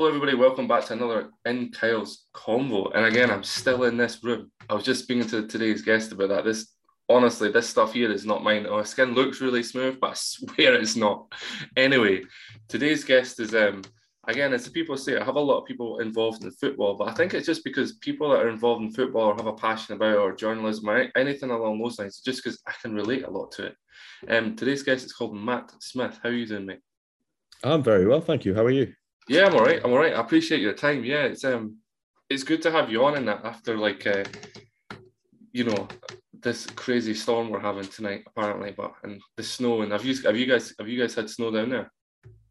Hello, everybody. Welcome back to another In Kyle's Convo. And again, I'm still in this room. I was just speaking to today's guest about that. This, honestly, this stuff here is not mine. My skin looks really smooth, but I swear it's not. Anyway, today's guest is, um, again, as people say, I have a lot of people involved in football, but I think it's just because people that are involved in football or have a passion about it, or journalism or anything along those lines, just because I can relate a lot to it. Um, today's guest is called Matt Smith. How are you doing, mate? I'm very well, thank you. How are you? Yeah, I'm all right. I'm all right. I appreciate your time. Yeah, it's um, it's good to have you on in that after like uh, you know, this crazy storm we're having tonight apparently, but and the snow and have you have you guys have you guys had snow down there?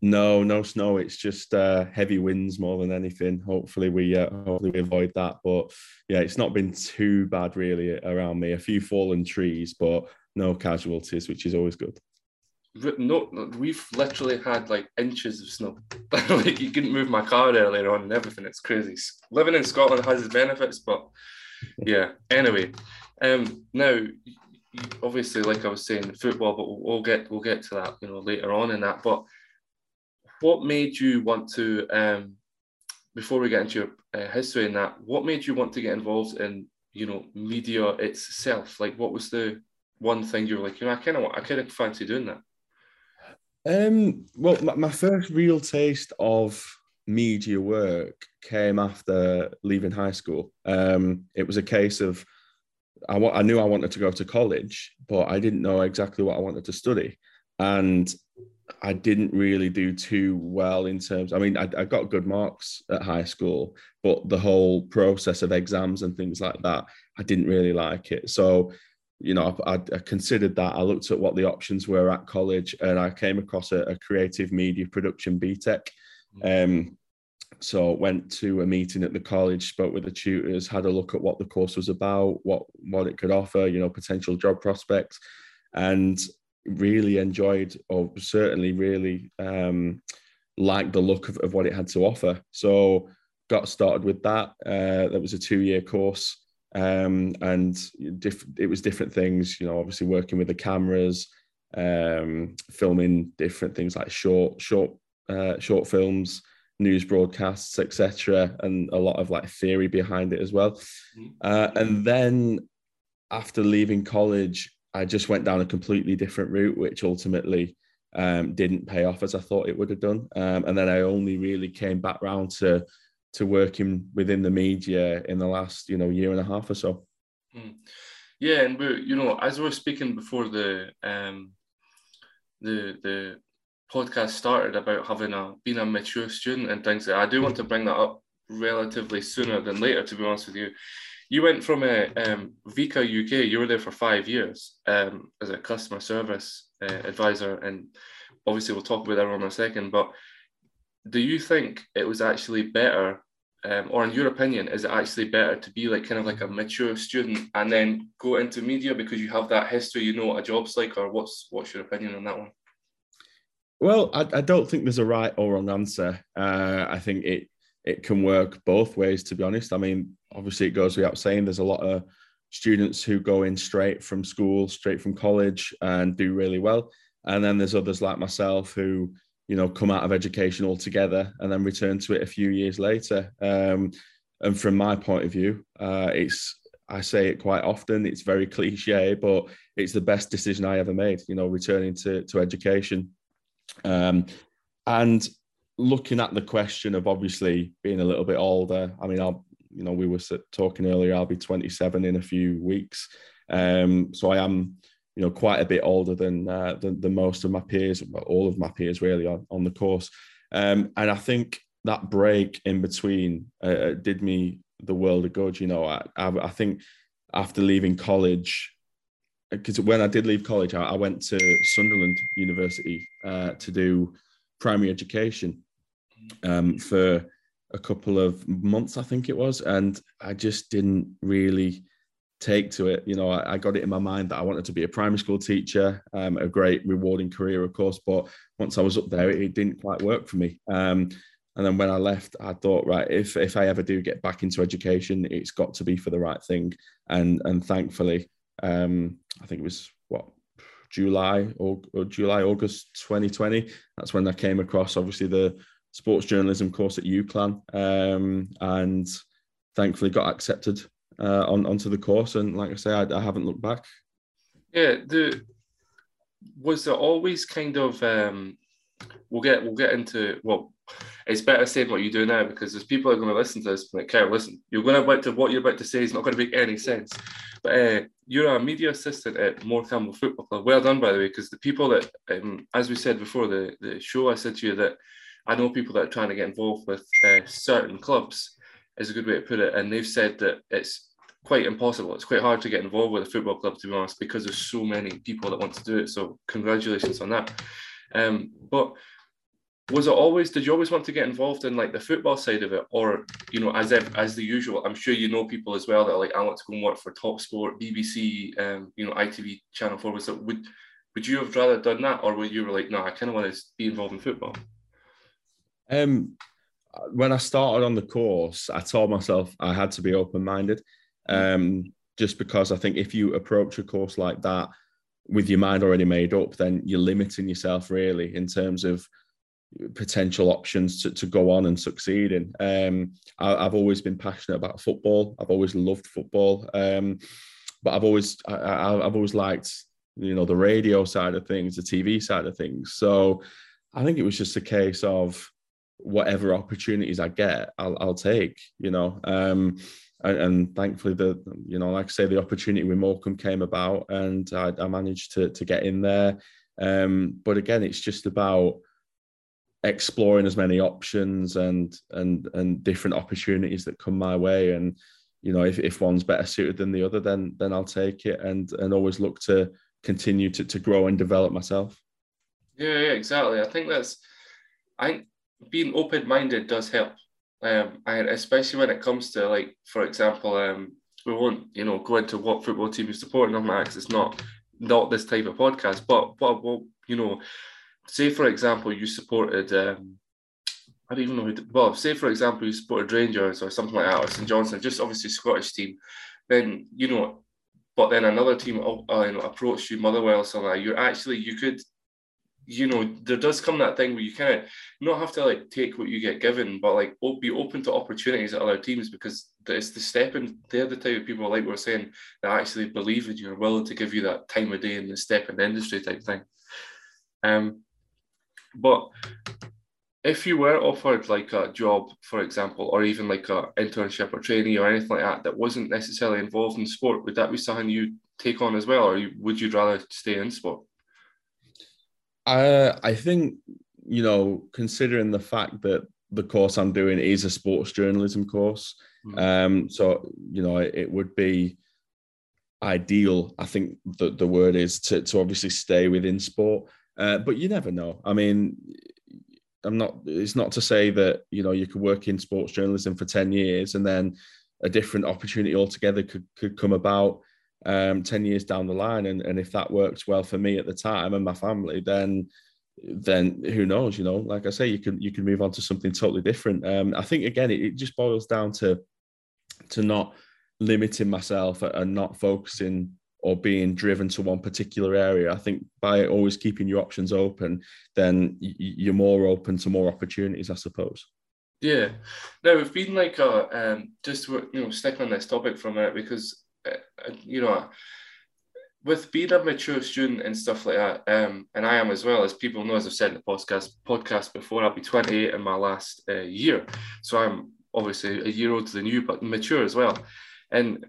No, no snow. It's just uh, heavy winds more than anything. Hopefully we uh, hopefully we avoid that. But yeah, it's not been too bad really around me. A few fallen trees, but no casualties, which is always good no, we've literally had like inches of snow. like you couldn't move my car earlier on and everything. It's crazy. Living in Scotland has its benefits, but yeah. Anyway, um, now obviously, like I was saying, football, but we'll get we'll get to that, you know, later on in that. But what made you want to, um, before we get into your uh, history in that, what made you want to get involved in, you know, media itself? Like, what was the one thing you were like, you know, I kind of I kind of fancy doing that. Um, well, my, first real taste of media work came after leaving high school. Um, it was a case of I, I knew I wanted to go to college, but I didn't know exactly what I wanted to study. And I didn't really do too well in terms. I mean, I, I, got good marks at high school, but the whole process of exams and things like that, I didn't really like it. So you know, I, I, considered that. I looked at what the options were at college, and I came across a, a creative media production BTEC. Mm. Um, so went to a meeting at the college, spoke with the tutors, had a look at what the course was about, what what it could offer, you know, potential job prospects, and really enjoyed, or certainly really um, liked the look of, of what it had to offer. So got started with that. Uh, that was a two year course um, and diff- it was different things. You know, obviously working with the cameras, um, filming different things like short, short, uh, short films, news broadcasts, etc., and a lot of like theory behind it as well. Mm-hmm. Uh, and then after leaving college, I just went down a completely different route, which ultimately um, didn't pay off as I thought it would have done. Um, and then I only really came back round to to working within the media in the last you know year and a half or so. Hmm. Yeah, and we you know as we were speaking before the um, the the podcast started about having a being a mature student and things. I do want to bring that up relatively sooner than later. To be honest with you, you went from a um, Vika UK. You were there for five years um, as a customer service uh, advisor, and obviously we'll talk about that in a second. But do you think it was actually better um, or in your opinion, is it actually better to be like kind of like a mature student and then go into media because you have that history, you know what a job's like, or what's what's your opinion on that one? Well, I, I don't think there's a right or wrong answer. Uh, I think it it can work both ways. To be honest, I mean, obviously it goes without saying. There's a lot of students who go in straight from school, straight from college, and do really well, and then there's others like myself who you know, come out of education altogether and then return to it a few years later. Um, and from my point of view, uh, it's I say it quite often. It's very cliche, but it's the best decision I ever made. You know, returning to to education, um, and looking at the question of obviously being a little bit older. I mean, I'll you know we were talking earlier. I'll be 27 in a few weeks, um, so I am you know quite a bit older than uh, than, than, most of my peers, all of my peers really on, on the course. Um, and I think that break in between uh, uh, did me the world of good. You know, I, I, I think after leaving college, because when I did leave college, I, I went to Sunderland University uh, to do primary education um, for a couple of months, I think it was, and I just didn't really take to it. You know, I, I, got it in my mind that I wanted to be a primary school teacher, um, a great rewarding career, of course. But once I was up there, it, it didn't quite work for me. Um, and then when I left, I thought, right, if if I ever do get back into education, it's got to be for the right thing. And and thankfully, um, I think it was what July or, or July August 2020. That's when I came across obviously the sports journalism course at UCLan, um, and thankfully got accepted uh, on onto the course. And like I say, I, I haven't looked back. Yeah, the was there always kind of um, we'll get we'll get into well it's better saying what you do now because there's people are going to listen to this like okay listen you're going to about to what you're about to say is not going to make any sense but uh, you're a media assistant at Morecambe Football Club well done by the way because the people that um, as we said before the, the show I said to you that I know people that are trying to get involved with uh, certain clubs is a good way to put it and they've said that it's quite impossible. It's quite hard to get involved with a football club, to be honest, because there's so many people that want to do it. So congratulations on that. Um, but was it always? Did you always want to get involved in like the football side of it, or you know, as if as the usual? I'm sure you know people as well that are like I want to go and work for Top Sport, BBC, um, you know, ITV, Channel Four. Was it would would you have rather done that, or would you were like, no, I kind of want to be involved in football? Um, when I started on the course, I told myself I had to be open minded. Um, just because I think if you approach a course like that with your mind already made up, then you're limiting yourself really in terms of potential options to, to go on and succeed in. Um, I, have always been passionate about football. I've always loved football, um, but I've always I, have always liked you know the radio side of things, the TV side of things. So I think it was just a case of whatever opportunities I get, I'll, I'll take. You know. Um, and, and, thankfully the you know like I say the opportunity with Morecambe came about and I, I managed to to get in there. Um, but again it's just about exploring as many options and and and different opportunities that come my way. And you know if, if one's better suited than the other then then I'll take it and and always look to continue to, to grow and develop myself. Yeah, yeah exactly. I think that's I being open-minded does help um, and especially when it comes to like, for example, um, we won't, you know, go into what football team you support and all that because it's not not this type of podcast. But what, what you know, say for example, you supported. Um, I don't even know who. To, Well, say for example, you supported Rangers or something like that, or St Johnstone, just obviously Scottish team. Then you know, but then another team uh, you know, approached you, Motherwell, something like. You're actually you could you know, there does come that thing where you kind of not have to like take what you get given, but like be open to opportunities at other teams because it's the stepping. They're the type of people like we are saying that actually believe in you, are willing to give you that time of day and the step in the industry type thing. Um, but if you were offered like a job, for example, or even like a internship or trainee or anything like that that wasn't necessarily involved in sport, would that be something you take on as well, or would you rather stay in sport? Uh, I think you know, considering the fact that the course I'm doing is a sports journalism course, mm. um, so you know, it, it, would be ideal. I think that the word is to to obviously stay within sport, uh, but you never know. I mean, I'm not. It's not to say that you know you could work in sports journalism for ten years and then a different opportunity altogether could could come about um, 10 years down the line. And, and if that works well for me at the time and my family, then then who knows, you know, like I say, you can you can move on to something totally different. Um, I think again, it, it just boils down to to not limiting myself and not focusing or being driven to one particular area. I think by always keeping your options open, then you're more open to more opportunities, I suppose. Yeah. Now we've been like uh, um, just you know sticking on this topic for a minute because you know, with being a mature student and stuff like that, um, and I am as well, as people know, as I've said in the podcast podcast before, I'll be 28 in my last uh, year, so I'm obviously a year older than you, but mature as well. And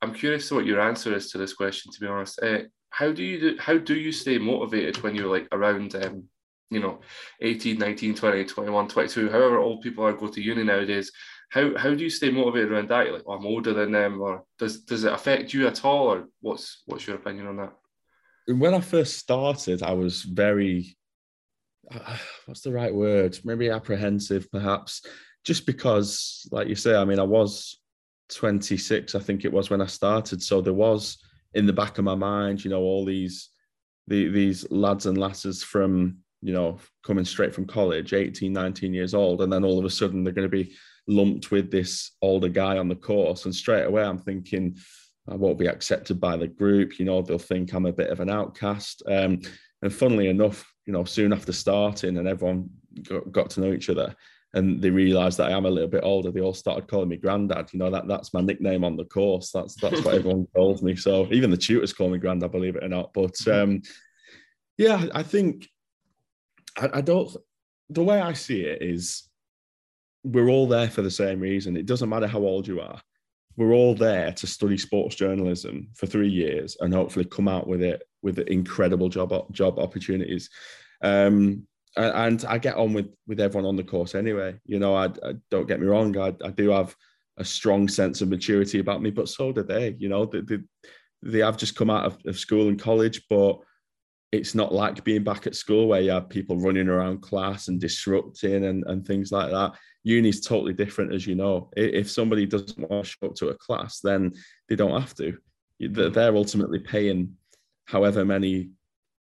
I'm curious to what your answer is to this question. To be honest, uh, how do you do, how do you stay motivated when you're like around um, you know 18 19 20 21 22 however old people are go to uni nowadays how how do you stay motivated around that? Like, oh, I'm older than them, or does does it affect you at all, or what's what's your opinion on that? When I first started, I was very uh, what's the right word? Maybe apprehensive, perhaps, just because, like you say, I mean, I was 26, I think it was when I started, so there was in the back of my mind, you know, all these the, these lads and lasses from you know coming straight from college 18 19 years old and then all of a sudden they're going to be lumped with this older guy on the course. And straight away, I'm thinking, I won't be accepted by the group. You know, they'll think I'm a bit of an outcast. Um, and funnily enough, you know, soon after starting and everyone got, got to know each other and they realised that I am a little bit older, they all started calling me granddad. You know that that's my nickname on the course. That's that's what everyone calls me. So even the tutors call me granddad, believe it or not. But mm-hmm. um, yeah, I think I, I don't. The way I see it is, we're all there for the same reason. It doesn't matter how old you are. We're all there to study sports journalism for three years and hopefully come out with it with incredible job job opportunities. Um, and I get on with with everyone on the course anyway. You know, I, I don't get me wrong. I, I do have a strong sense of maturity about me, but so do they. You know, they, they, they have just come out of, of school and college, but it's not like being back at school where you have people running around class and disrupting and, and things like that. Uni is totally different, as you know. If somebody doesn't want to show up to a class, then they don't have to. Mm. They're ultimately paying however many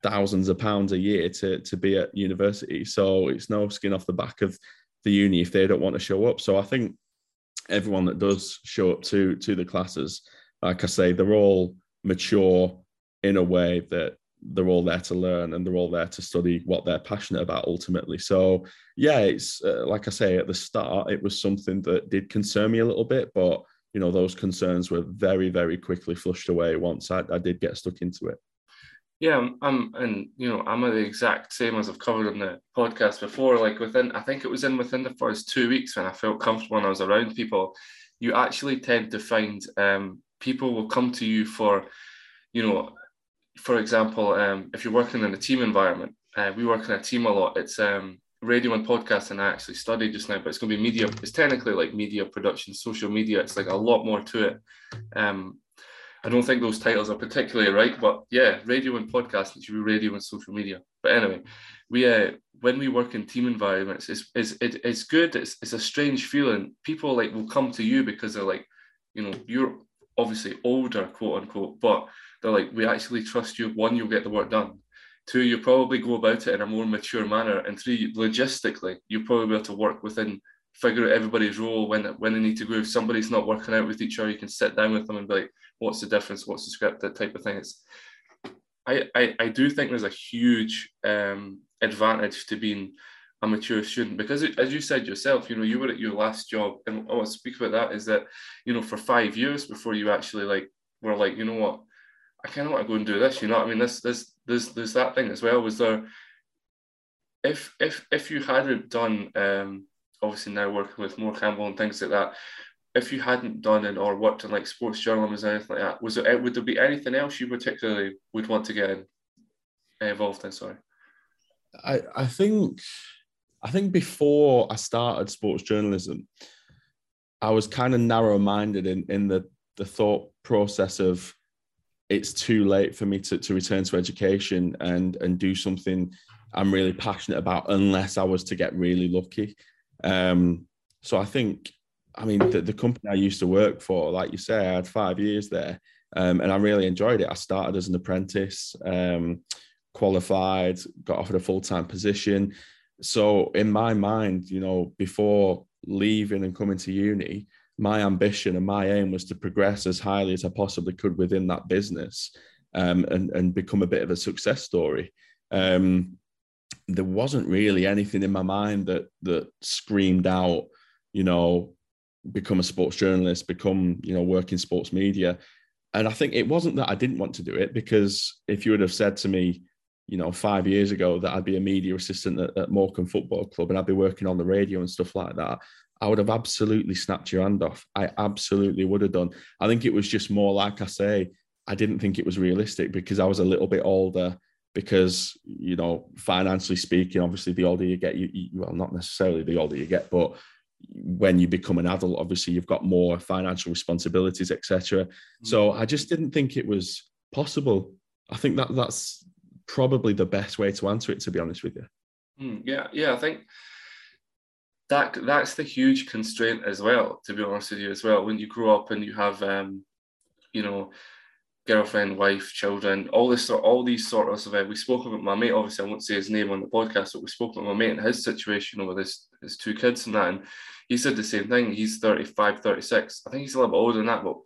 thousands of pounds a year to to be at university. So it's no skin off the back of the uni if they don't want to show up. So I think everyone that does show up to to the classes, like I say, they're all mature in a way that they're all there to learn and they're all there to study what they're passionate about ultimately. So yeah, it's uh, like I say at the start, it was something that did concern me a little bit, but you know those concerns were very very quickly flushed away once I, I did get stuck into it. Yeah, I'm, and you know, I'm the exact same as I've covered in the podcast before. Like within, I think it was in within the first two weeks when I felt comfortable and I was around people, you actually tend to find um, people will come to you for, you know, for example, um, if you're working in a team environment, uh, we work in a team a lot. It's um, radio and podcast, and I actually study just now, but it's going to be media. It's technically like media production, social media. It's like a lot more to it. Um, I don't think those titles are particularly right, but yeah, radio and podcast, it should be radio and social media. But anyway, we uh, when we work in team environments, it's, it's, it, it's good. It's, it's a strange feeling. People like will come to you because they're like, you know, you're obviously older, quote unquote, but they're like, we actually trust you. One, you'll get the work done. Two, you probably go about it in a more mature manner. And three, logistically, you'll probably be able to work within figure out everybody's role when when they need to go. If somebody's not working out with each other, you can sit down with them and be like, what's the difference? What's the script? That type of thing. It's I I, I do think there's a huge um, advantage to being a mature student because as you said yourself, you know, you were at your last job, and I want to speak about that is that you know for five years before you actually like were like, you know what, I kind of want to go and do this. You know, I mean, this this there's there's that thing as well. Was there if if if you hadn't done um obviously now working with Morecambe and things like that, if you hadn't done it or worked in like sports journalism or anything like that, was there would there be anything else you particularly would want to get involved in? Sorry. I, I think I think before I started sports journalism, I was kind of narrow minded in, in the, the thought process of it's too late for me to, to return to education and and do something I'm really passionate about unless I was to get really lucky. Um, so I think I mean, the, the, company I used to work for, like you say, I had five years there, um, and I really enjoyed it. I started as an apprentice, um, qualified, got offered a full time position. So in my mind, you know, before leaving and coming to uni, my ambition and my aim was to progress as highly as I possibly could within that business, um, and and become a bit of a success story. Um, there wasn't really anything in my mind that that screamed out, you know, become a sports journalist, become, you know, work in sports media. And I think it wasn't that I didn't want to do it because if you would have said to me, you know, five years ago that I'd be a media assistant at, at Morecambe Football Club and I'd be working on the radio and stuff like that, I would have absolutely snapped your hand off. I absolutely would have done. I think it was just more like I say, I didn't think it was realistic because I was a little bit older. Because you know, financially speaking, obviously, the older you get, you, you well, not necessarily the older you get, but when you become an adult obviously you've got more financial responsibilities etc mm-hmm. so i just didn't think it was possible i think that that's probably the best way to answer it to be honest with you mm, yeah yeah i think that that's the huge constraint as well to be honest with you as well when you grow up and you have um you know girlfriend, wife, children, all this sort, all these sort of. Uh, we spoke about my mate. Obviously, I won't say his name on the podcast, but we spoke about my mate and his situation with his his two kids and that. And he said the same thing. He's 35, 36. I think he's a little bit older than that, but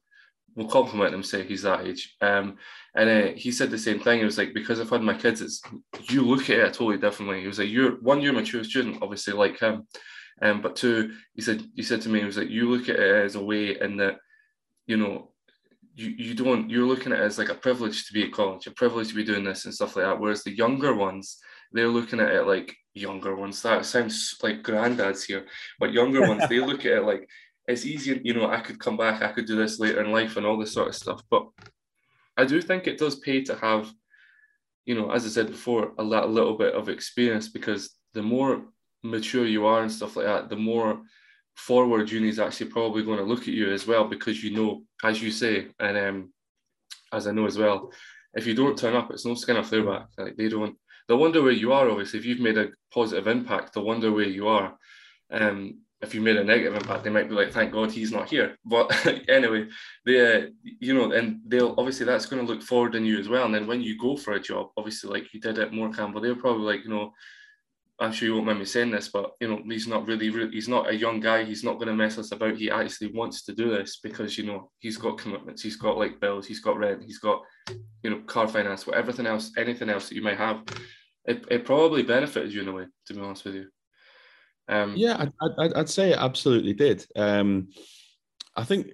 will compliment him, say he's that age. Um, and uh, he said the same thing. He was like, because I've had my kids, it's you look at it totally differently. He was like, you're one, you're a mature student, obviously, like him. Um, but two, he said, he said to me, he was like, you look at it as a way in that, you know, you, you don't, you're looking at it as like a privilege to be at college, a privilege to be doing this and stuff like that. Whereas the younger ones, they're looking at it like younger ones. That sounds like granddads here, but younger ones, they look at it like it's easy, you know, I could come back, I could do this later in life and all this sort of stuff. But I do think it does pay to have, you know, as I said before, a, little bit of experience because the more mature you are and stuff like that, the more forward uni's actually probably going to look at you as well because you know, as you say, and um, as I know as well, if you don't turn up, it's no skin off their back. Like they don't, they'll wonder where you are. Obviously, if you've made a positive impact, they'll wonder where you are. Um, if you made a negative impact, they might be like, "Thank God he's not here." But anyway, they, uh, you know, and they'll obviously that's going to look forward in you as well. And then when you go for a job, obviously, like you did at Morecambe, they're probably like, you know, I'm sure you won't mind me saying this, but you know, he's not really, really he's not a young guy. He's not going to mess us about. He actually wants to do this because you know he's got commitments. He's got like bills. He's got rent. He's got, you know, car finance. whatever else, anything else that you might have, it, it probably benefited you in a way. To be honest with you. Um, yeah, I'd, I'd, say it absolutely did. Um, I think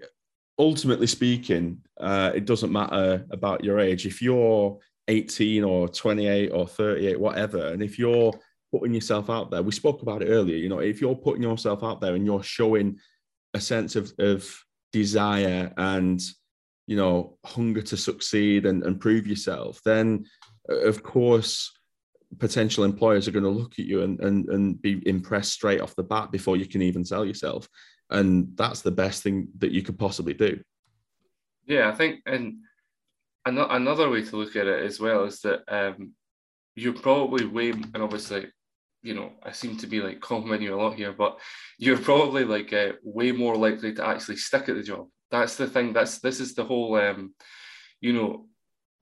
ultimately speaking, uh, it doesn't matter about your age. If you're 18 or 28 or 38, whatever, and if you're putting yourself out there, we spoke about it earlier, you know, if you're putting yourself out there and you're showing a sense of, of desire and, you know, hunger to succeed and, and prove yourself, then of course, potential employers are going to look at you and, and, and be impressed straight off the bat before you can even sell yourself. And that's the best thing that you could possibly do. Yeah, I think, and another way to look at it as well is that um, you're probably way, and obviously, you know, I seem to be like complimenting you a lot here, but you're probably like uh, way more likely to actually stick at the job. That's the thing. That's this is the whole, um, you know,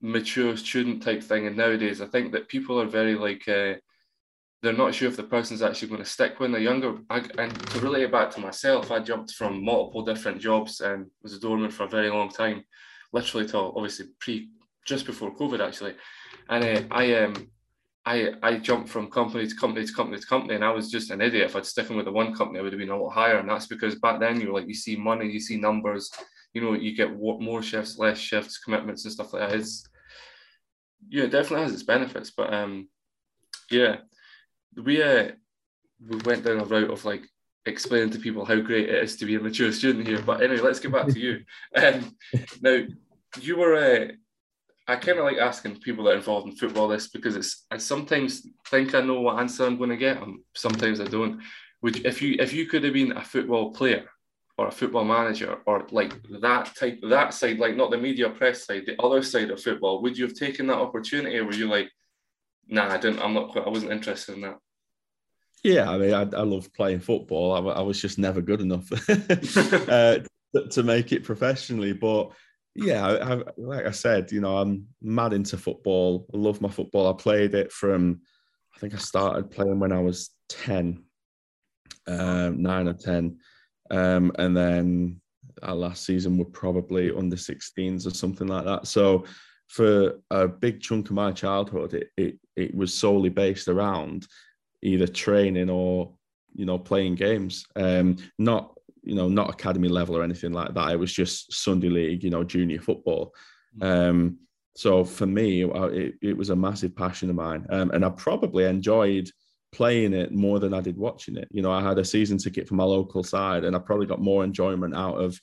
mature student type thing. And nowadays, I think that people are very like uh, they're not sure if the person's actually going to stick when they're younger. I, and to relate it back to myself, I jumped from multiple different jobs and was a doorman for a very long time, literally till obviously pre just before COVID actually. And uh, I um I I jumped from company to company to company to company, and I was just an idiot. If I'd sticking with the one company, I would have been a lot higher. And that's because back then you were like you see money, you see numbers, you know, you get more shifts, less shifts, commitments, and stuff like that. It's yeah, it definitely has its benefits, but um, yeah, we uh, we went down a route of like explaining to people how great it is to be a mature student here. But anyway, let's get back to you. Um, now, you were uh, I kind of like asking people that are involved in football this because it's I sometimes think I know what answer I'm going to get, and sometimes I don't. Would if you if you could have been a football player, or a football manager or like that type that side like not the media press side the other side of football would you have taken that opportunity or were you like nah i didn't i'm not i wasn't interested in that yeah i mean i, I love playing football. I, I, was just never good enough uh, to make it professionally but yeah I, like i said you know i'm mad into football. I love my football. I played it from i think i started playing when i was 10 um, 9 or 10 um, and then our last season were probably under 16s or something like that. So for a big chunk of my childhood, it, it, it was solely based around either training or, you know, playing games. Um, not, you know, not academy level or anything like that. It was just Sunday league, you know, junior football. Mm. Um, so for me, it, it was a massive passion of mine. Um, and I probably enjoyed – playing it more than I did watching it. You know, I had a season ticket for my local side, and I probably got more enjoyment out of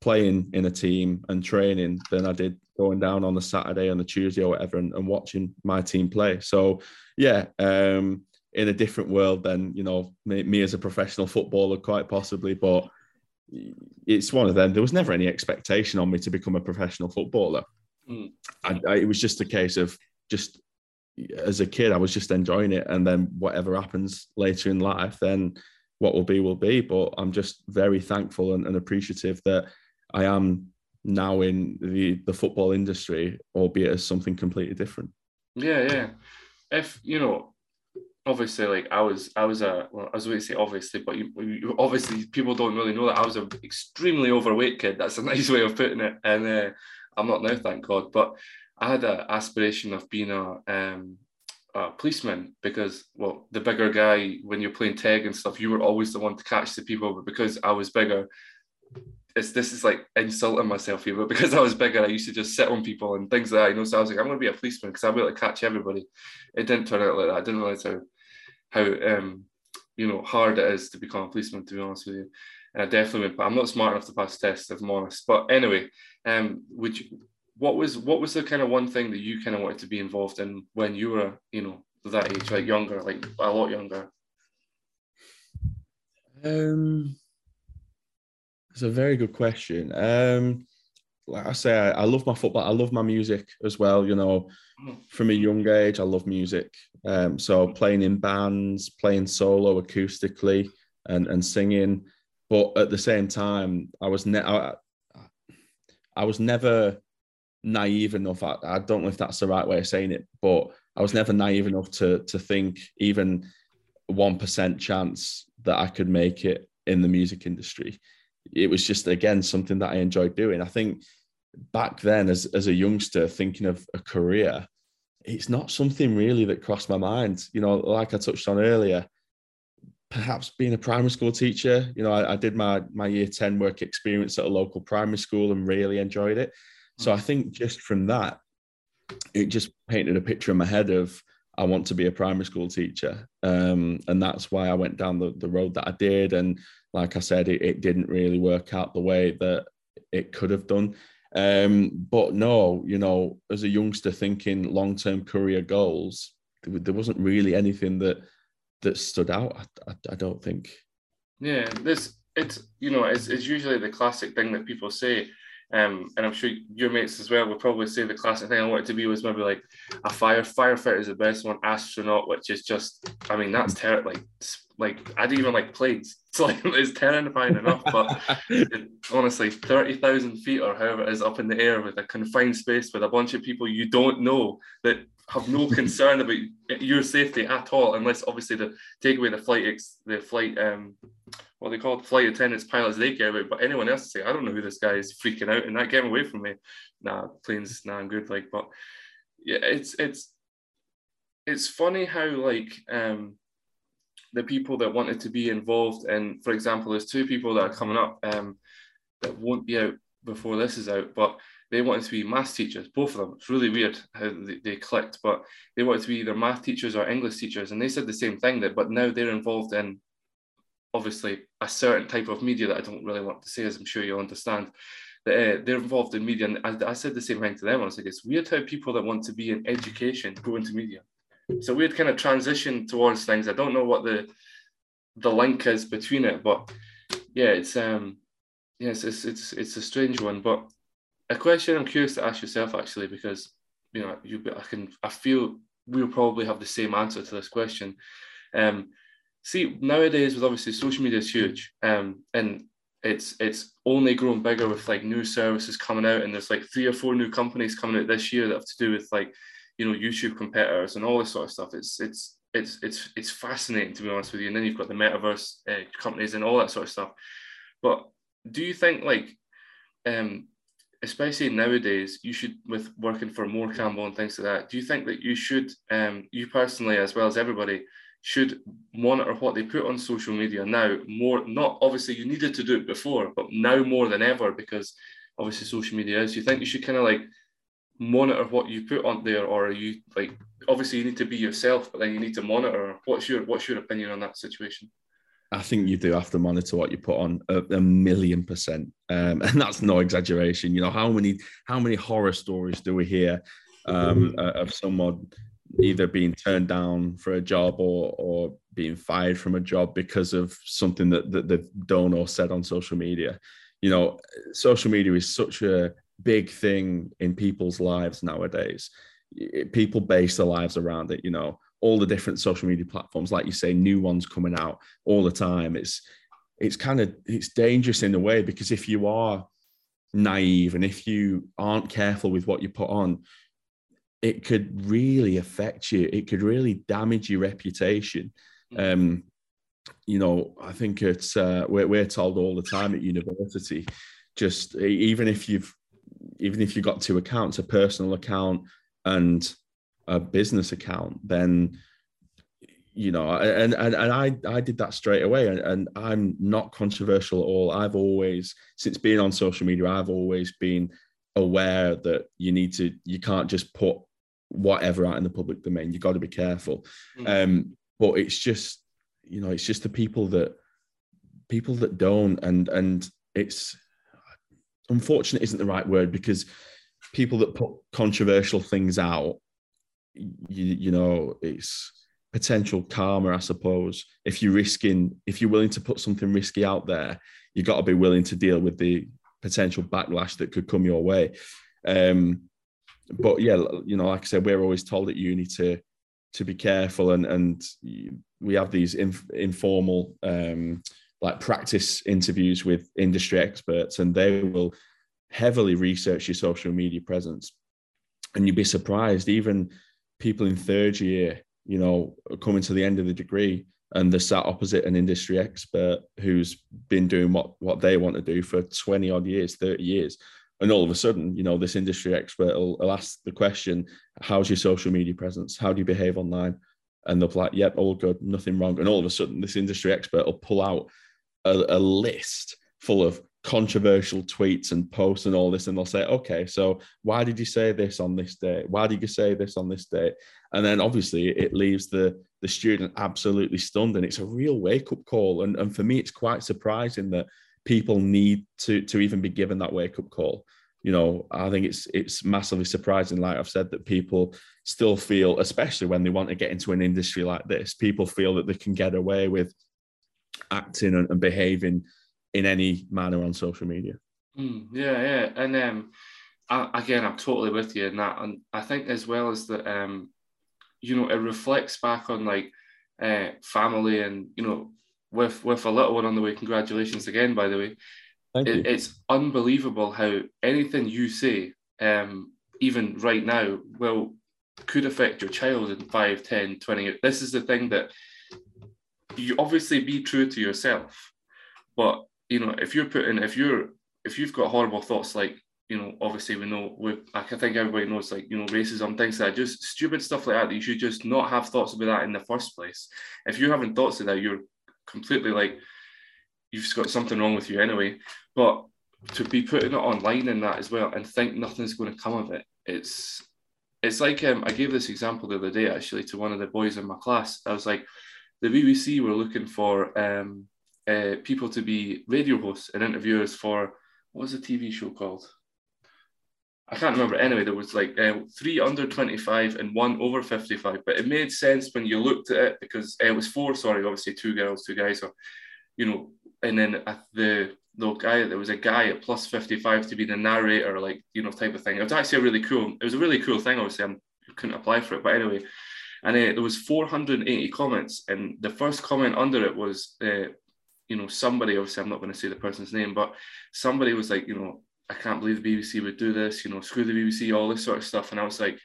playing in a team and training than I did going down on the Saturday on the Tuesday or whatever and, and watching my team play. So, yeah, um, in a different world than you know me, me as a professional footballer, quite possibly, but it's one of them. There was never any expectation on me to become a professional footballer. Mm. I, I, it was just a case of just as a kid, I was just enjoying it. And then whatever happens later in life, then what will be will be. But I'm just very thankful and, and appreciative that I am now in the the football industry, albeit as something completely different. Yeah, yeah. If you know, obviously, like I was, I was a, well, I was going to say obviously, but you, you, obviously people don't really know that I was an extremely overweight kid. That's a nice way of putting it, and uh, I'm not now, thank God. But I had an aspiration of being a, um, a policeman because, well, the bigger guy when you're playing tag and stuff, you were always the one to catch the people. But because I was bigger, it's this is like insulting myself here, but because I was bigger, I used to just sit on people and things like that. You know, so I was like, I'm gonna be a policeman because be able to catch everybody. It didn't turn out like that. I didn't realize how how um you know hard it is to become a policeman. To be honest with you, and I definitely would. But I'm not smart enough to pass tests, if I'm honest. But anyway, um, would you? What was what was the kind of one thing that you kind of wanted to be involved in when you were, you know, that age, like younger, like a lot younger? Um it's a very good question. Um, like I say, I, I, love my football. I love my music as well. You know, mm. from a young age, I love music. Um, so playing in bands, playing solo acoustically, and and singing. But at the same time, I was ne- I, I was never naive enough. I, I don't know if that's the right way of saying it, but I was never naive enough to to think even one percent chance that I could make it in the music industry it was just again something that I enjoyed doing. I think back then, as as a youngster, thinking of a career, it's not something really that crossed my mind. You know, like I touched on earlier, perhaps being a primary school teacher. You know, I, I did my my year ten work experience at a local primary school and really enjoyed it. So I think just from that, it just painted a picture in my head of I want to be a primary school teacher. Um, and that's why I went down the, the road that I did. And like I said, it, it didn't really work out the way that it could have done. Um, but no, you know, as a youngster thinking long term career goals, there, wasn't really anything that that stood out. I, I, I don't think. Yeah, this it's you know it's, it's usually the classic thing that people say um, and I'm sure your mates as well will probably say the classic thing I wanted to be was maybe like a fire firefighter is the best one, astronaut, which is just, I mean, that's terrible. Like, like I didn't even like planes. It's like it's terrifying enough, but it, honestly, thirty thousand feet or however it is up in the air with a confined space with a bunch of people you don't know that have no concern about your safety at all, unless obviously the take away the flight ex, the flight um what they call flight attendants, pilots, they care about. But anyone else say, I don't know who this guy is freaking out and that get away from me. Nah, planes, nah, I'm good. Like, but yeah, it's it's it's funny how like um the people that wanted to be involved and for example, there's two people that are coming up um that won't be out before this is out, but they wanted to be math teachers, both of them. It's really weird how they, they clicked, but they wanted to be either math teachers or English teachers. And they said the same thing that, but now they're involved in obviously a certain type of media that I don't really want to say, as I'm sure you'll understand. That uh, they're involved in media, and I, I, said the same thing to them. I was like, it's weird how people that want to be in education go into media. It's a weird kind of transition towards things. I don't know what the the link is between it, but yeah, it's um, yes, it's it's it's a strange one. But a question I'm curious to ask yourself actually, because you know, you I can I feel we'll probably have the same answer to this question. Um, see nowadays with obviously social media is huge um, and it's it's only grown bigger with like new services coming out and there's like three or four new companies coming out this year that have to do with like you know youtube competitors and all this sort of stuff. It's it's it's it's it's fascinating to be honest with you. And then you've got the metaverse uh, companies and all that sort of stuff. But do you think like um especially nowadays you should with working for Morecambe and things like that do you think that you should um you personally as well as everybody should monitor what they put on social media now more not obviously you needed to do it before but now more than ever because obviously social media is. You think you should kind of like monitor what you put on there or are you like obviously you need to be yourself but then you need to monitor. What's your what's your opinion on that situation I think you do have to monitor what you put on a, a million percent, um, and that's no exaggeration. You know how many how many horror stories do we hear um, of someone either being turned down for a job or or being fired from a job because of something that, that they've done or said on social media. You know, social media is such a big thing in people's lives nowadays. People base their lives around it. You know, all the different social media platforms, like you say, new ones coming out all the time. It's it's kind of it's dangerous in a way because if you are naive and if you aren't careful with what you put on, it could really affect you. It could really damage your reputation. Mm. Um, you know, I think it's uh, we're, we're told all the time at university, just even if you've even if you've got two accounts, a personal account and a business account, then you know, and and, and I I did that straight away, and, and I'm not controversial at all. I've always, since being on social media, I've always been aware that you need to, you can't just put whatever out in the public domain. You got to be careful. Mm. Um, but it's just, you know, it's just the people that people that don't, and and it's unfortunate isn't the right word because people that put controversial things out, you, you know, it's potential karma, I suppose. If you're risking, if you're willing to put something risky out there, you've got to be willing to deal with the potential backlash that could come your way. Um, but yeah, you know, like I said, we're always told at uni to to be careful, and and we have these inf- informal um, like practice interviews with industry experts, and they will heavily research your social media presence, and you'd be surprised even people in third year you know, coming to the end of the degree and they're sat opposite an industry expert who's been doing what what they want to do for 20 odd years 30 years. And all of a sudden you know this industry expert will, will ask the question how's your social media presence? How do you behave online? And they'll be like yep all good nothing wrong. And all of a sudden this industry expert will pull out a, a list full of controversial tweets and posts and all this and they'll say okay so why did you say this on this day? Why did you say this on this day? And then obviously it leaves the the student absolutely stunned and it's a real wake up call. And, and for me it's quite surprising that people need to to even be given that wake up call. You know i think it's it's massively surprising like i've said that people still feel especially when they want to get into an industry like this people feel that they can get away with acting and, and behaving in any manner on social media mm, yeah yeah and um I, again i'm totally with you in that and i think as well as that um you know, it reflects back on like uh, family and you know, with with a little one on the way. Congratulations again, by the way. Thank it, you. It's unbelievable how anything you say, um, even right now, will could affect your child in 5, 10, 20 years. This is the thing that you obviously be true to yourself. But you know, if you're putting if you're if you've got horrible thoughts like you know, obviously we know we I think everybody knows like, you know, racism, things like that, just stupid stuff like that, that you should just not have thoughts about that in the first place. If you're having thoughts of that, you're completely like you've got something wrong with you anyway. But to be putting it online in that as well and think nothing's going to come of it, it's it's like um, I gave this example the other day actually to one of the boys in my class. I was like, the BBC were looking for um, uh, people to be radio hosts and interviewers for what was the TV show called? I can't remember. Anyway, there was like uh, three under 25 and one over 55, but it made sense when you looked at it because uh, it was four, sorry, obviously two girls, two guys, or, you know, and then the the guy, there was a guy at plus 55 to be the narrator, like, you know, type of thing. It was actually a really cool, it was a really cool thing. Obviously, I couldn't apply for it, but anyway, and uh, there was 480 comments, and the first comment under it was, uh, you know, somebody, obviously, I'm not going to say the person's name, but somebody was like, you know, I can't believe the BBC would do this, you know, screw the BBC, all this sort of stuff. And I was like,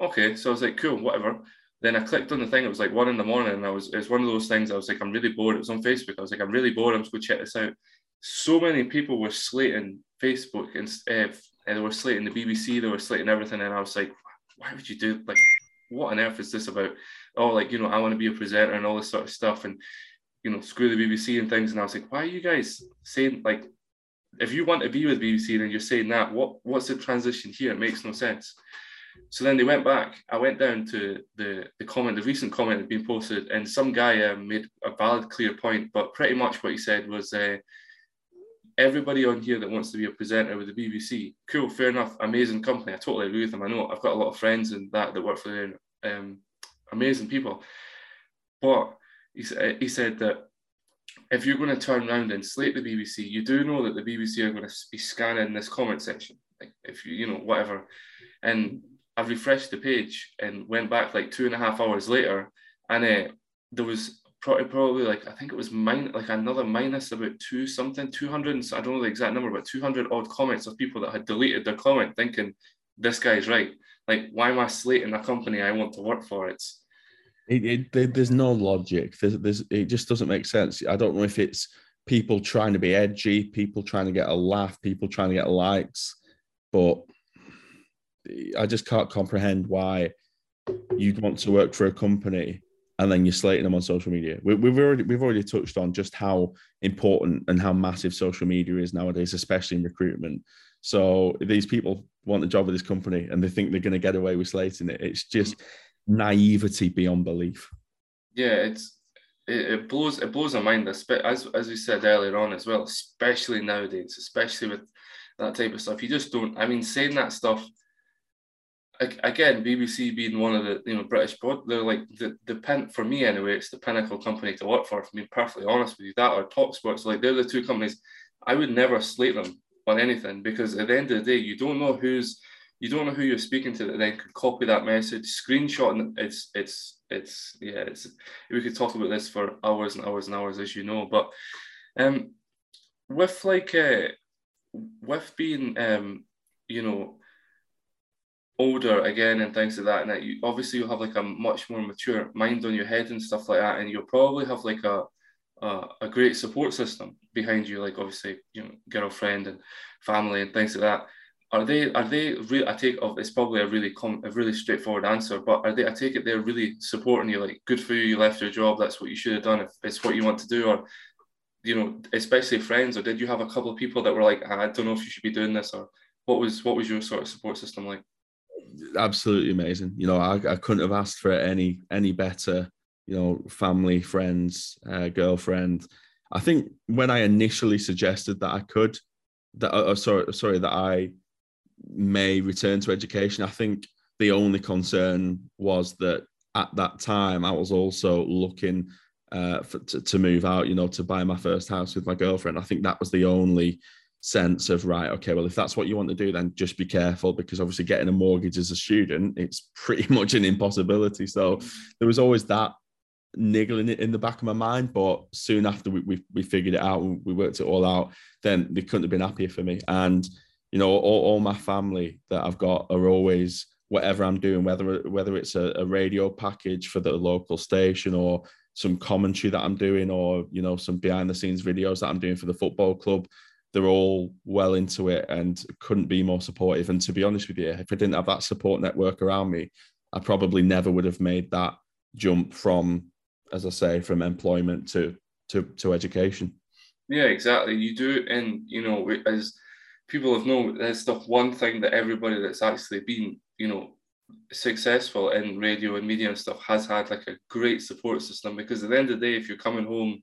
okay. So I was like, cool, whatever. Then I clicked on the thing. It was like one in the morning. And I was, it was one of those things. I was like, I'm really bored. It was on Facebook. I was like, I'm really bored. I'm just going to check this out. So many people were slating Facebook and, uh, and they were slating the BBC. They were slating everything. And I was like, why would you do like, what on earth is this about? Oh, like, you know, I want to be a presenter and all this sort of stuff. And, you know, screw the BBC and things. And I was like, why are you guys saying like if you want to be with BBC and you're saying that, what what's the transition here? It makes no sense. So then they went back. I went down to the the comment, the recent comment had been posted, and some guy um, made a valid, clear point. But pretty much what he said was, uh, everybody on here that wants to be a presenter with the BBC, cool, fair enough, amazing company. I totally agree with them. I know I've got a lot of friends and that that work for them, um, amazing people. But he, he said that if you're going to turn around and slate the BBC, you do know that the BBC are going to be scanning this comment section, like if you, you know, whatever. And I've refreshed the page and went back like two and a half hours later, and uh, there was probably, probably like I think it was mine like another minus about two something, two hundred. I don't know the exact number, but two hundred odd comments of people that had deleted their comment, thinking this guy's right. Like, why am I slating a company I want to work for? It's it, it, there's no logic. There's, there's, it just doesn't make sense. I don't know if it's people trying to be edgy, people trying to get a laugh, people trying to get likes, but I just can't comprehend why you'd want to work for a company and then you're slating them on social media. We, have already we've already touched on just how important and how massive social media is nowadays, especially in recruitment. So these people want a job with this company and they think they're going to get away with slating it. It's just naivety beyond belief. Yeah, it's it, it blows it blows my mind. As as we said earlier on as well, especially nowadays, especially with that type of stuff. You just don't. I mean, saying that stuff again, BBC being one of the you know British broad, they're like the the pen for me anyway. It's the pinnacle company to work for. For being perfectly honest with you, that or Talksports, like they're the two companies. I would never slate them on anything because at the end of the day, you don't know who's you don't know who you're speaking to that then could copy that message, screenshot, and it's it's it's yeah, it's we could talk about this for hours and hours and hours, as you know. But um, with like uh, with being um, you know older again and things like that, and that you obviously you have like a much more mature mind on your head and stuff like that, and you'll probably have like a a, a great support system behind you, like obviously you know girlfriend and family and things like that are they are they really I take of it's probably a really com, a really straightforward answer, but are they I take it they're really supporting you, like good for you, you left your job, that's what you should have done if it's what you want to do, or you know, especially friends, or did you have a couple of people that were like, ah, I don't know if you should be doing this, or what was what was your sort of support system like? Absolutely amazing. You know, I, I couldn't have asked for any any better, you know, family, friends, uh, girlfriend. I think when I initially suggested that I could, that uh, sorry, sorry, that I may return to education. I think the only concern was that at that time I was also looking uh, for, to, to move out, you know, to buy my first house with my girlfriend. I think that was the only sense of right okay well if that's what you want to do then just be careful because obviously getting a mortgage as a student it's pretty much an impossibility so there was always that niggling it in the back of my mind but soon after we, we, we figured it out we worked it all out then they couldn't have been happier for me and you know, all, all my family that I've got are always whatever I'm doing, whether whether it's a, a, radio package for the local station or some commentary that I'm doing, or you know, some behind the scenes videos that I'm doing for the football club. They're all well into it and couldn't be more supportive. And to be honest with you, if I didn't have that support network around me, I probably never would have made that jump from, as I say, from employment to to to education. Yeah, exactly. You do and you know, as people have known that's the one thing that everybody that's actually been, you know, successful in radio and media and stuff has had like a great support system because at the end of the day, if you're coming home,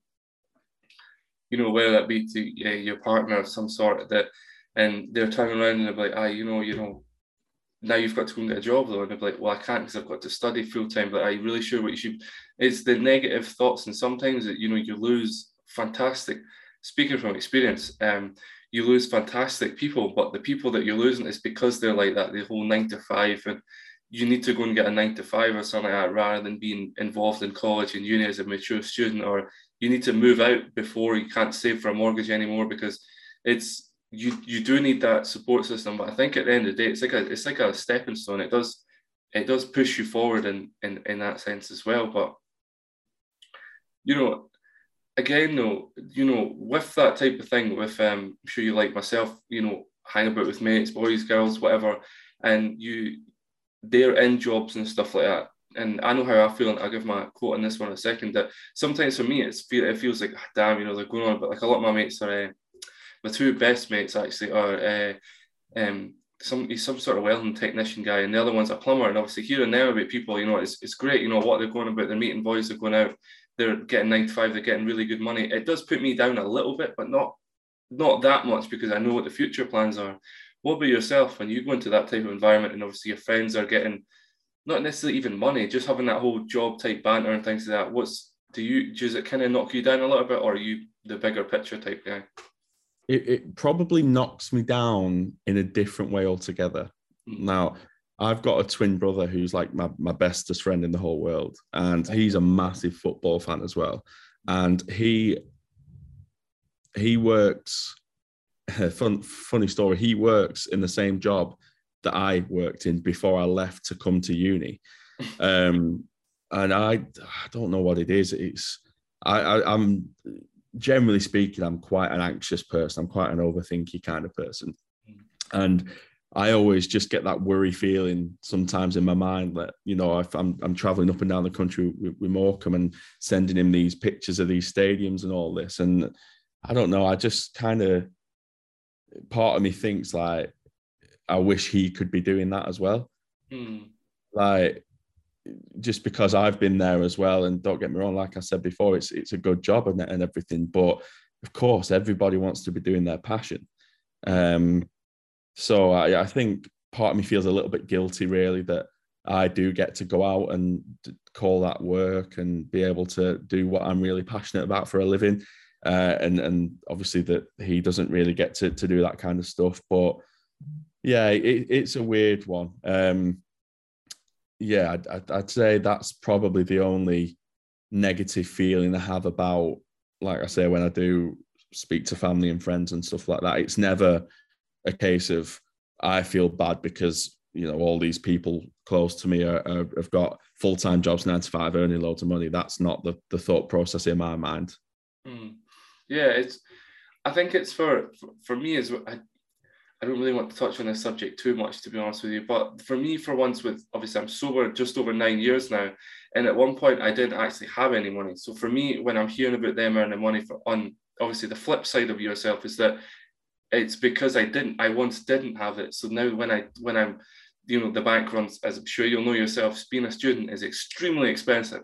you know, whether that be to uh, your partner of some sort that and they're turning around and they're like, ah, you know, you know, now you've got to go and get a job though. And they're like, well, I can't because I've got to study full time, but I'm really sure what you should. It's the negative thoughts. And sometimes that, you know, you lose fantastic, speaking from experience, um, you lose fantastic people, but the people that you're losing is because they're like that, the whole nine to five, and you need to go and get a nine to five or something like that rather than being involved in college and uni as a mature student, or you need to move out before you can't save for a mortgage anymore because it's you you do need that support system. But I think at the end of the day, it's like a it's like a stepping stone. It does it does push you forward in in, in that sense as well. But you know, again though, you know, with that type of thing, with um, I'm sure you like myself, you know, hang about with mates, boys, girls, whatever, and you they're in jobs and stuff like that. And I know how I feel, and I'll give my quote on this one in a second. That sometimes for me, it's feel it feels like, ah, damn, you know, they're going on. But like a lot of my mates are, uh, my two best mates actually are, uh, um, some he's some sort of welding technician guy, and the other one's a plumber. And obviously, here and now about people, you know, it's, it's great, you know, what they're going about. They're meeting boys, they're going out, they're getting nine to five, they're getting really good money. It does put me down a little bit, but not not that much because I know what the future plans are. What about yourself when you go into that type of environment and obviously your friends are getting not necessarily even money, just having that whole job type banter and things like that. What's do you does it kind of knock you down a little bit, or are you the bigger picture type guy? It, it probably knocks me down in a different way altogether. Mm. Now, I've got a twin brother who's like my, my bestest friend in the whole world, and he's a massive football fan as well. And he he works. Fun funny story. He works in the same job that I worked in before I left to come to uni. Um, and I, I don't know what it is. It's I, I I'm generally speaking, I'm quite an anxious person. I'm quite an overthinky kind of person, and I always just get that worry feeling sometimes in my mind that you know if I'm I'm traveling up and down the country with, with Morecambe and sending him these pictures of these stadiums and all this, and I don't know. I just kind of part of me thinks like I wish he could be doing that as well. Mm. Like just because I've been there as well, and don't get me wrong, like I said before, it's it's a good job and, and everything, but of course everybody wants to be doing their passion. Um, so I, I think part of me feels a little bit guilty, really, that I do get to go out and call that work and be able to do what I'm really passionate about for a living. Uh, and and obviously that he doesn't really get to, to do that kind of stuff. But yeah, it, it's a weird one. Um, yeah, I'd, I'd say that's probably the only negative feeling I have about, like I say, when I do speak to family and friends and stuff like that. It's never a case of I feel bad because you know all these people close to me are, are, have got full time jobs, nine to five, earning loads of money. That's not the the thought process in my mind. Mm. Yeah, it's. I think it's for for, me as I, I don't really want to touch on this subject too much, to be honest with you. But for me, for once, with obviously I'm sober just over nine years now, and at one point I didn't actually have any money. So for me, when I'm hearing about them earning money for on obviously the flip side of yourself is that it's because I didn't, I once didn't have it. So now when I when I'm, you know, the bank runs, as I'm sure you'll know yourself, being a student is extremely expensive,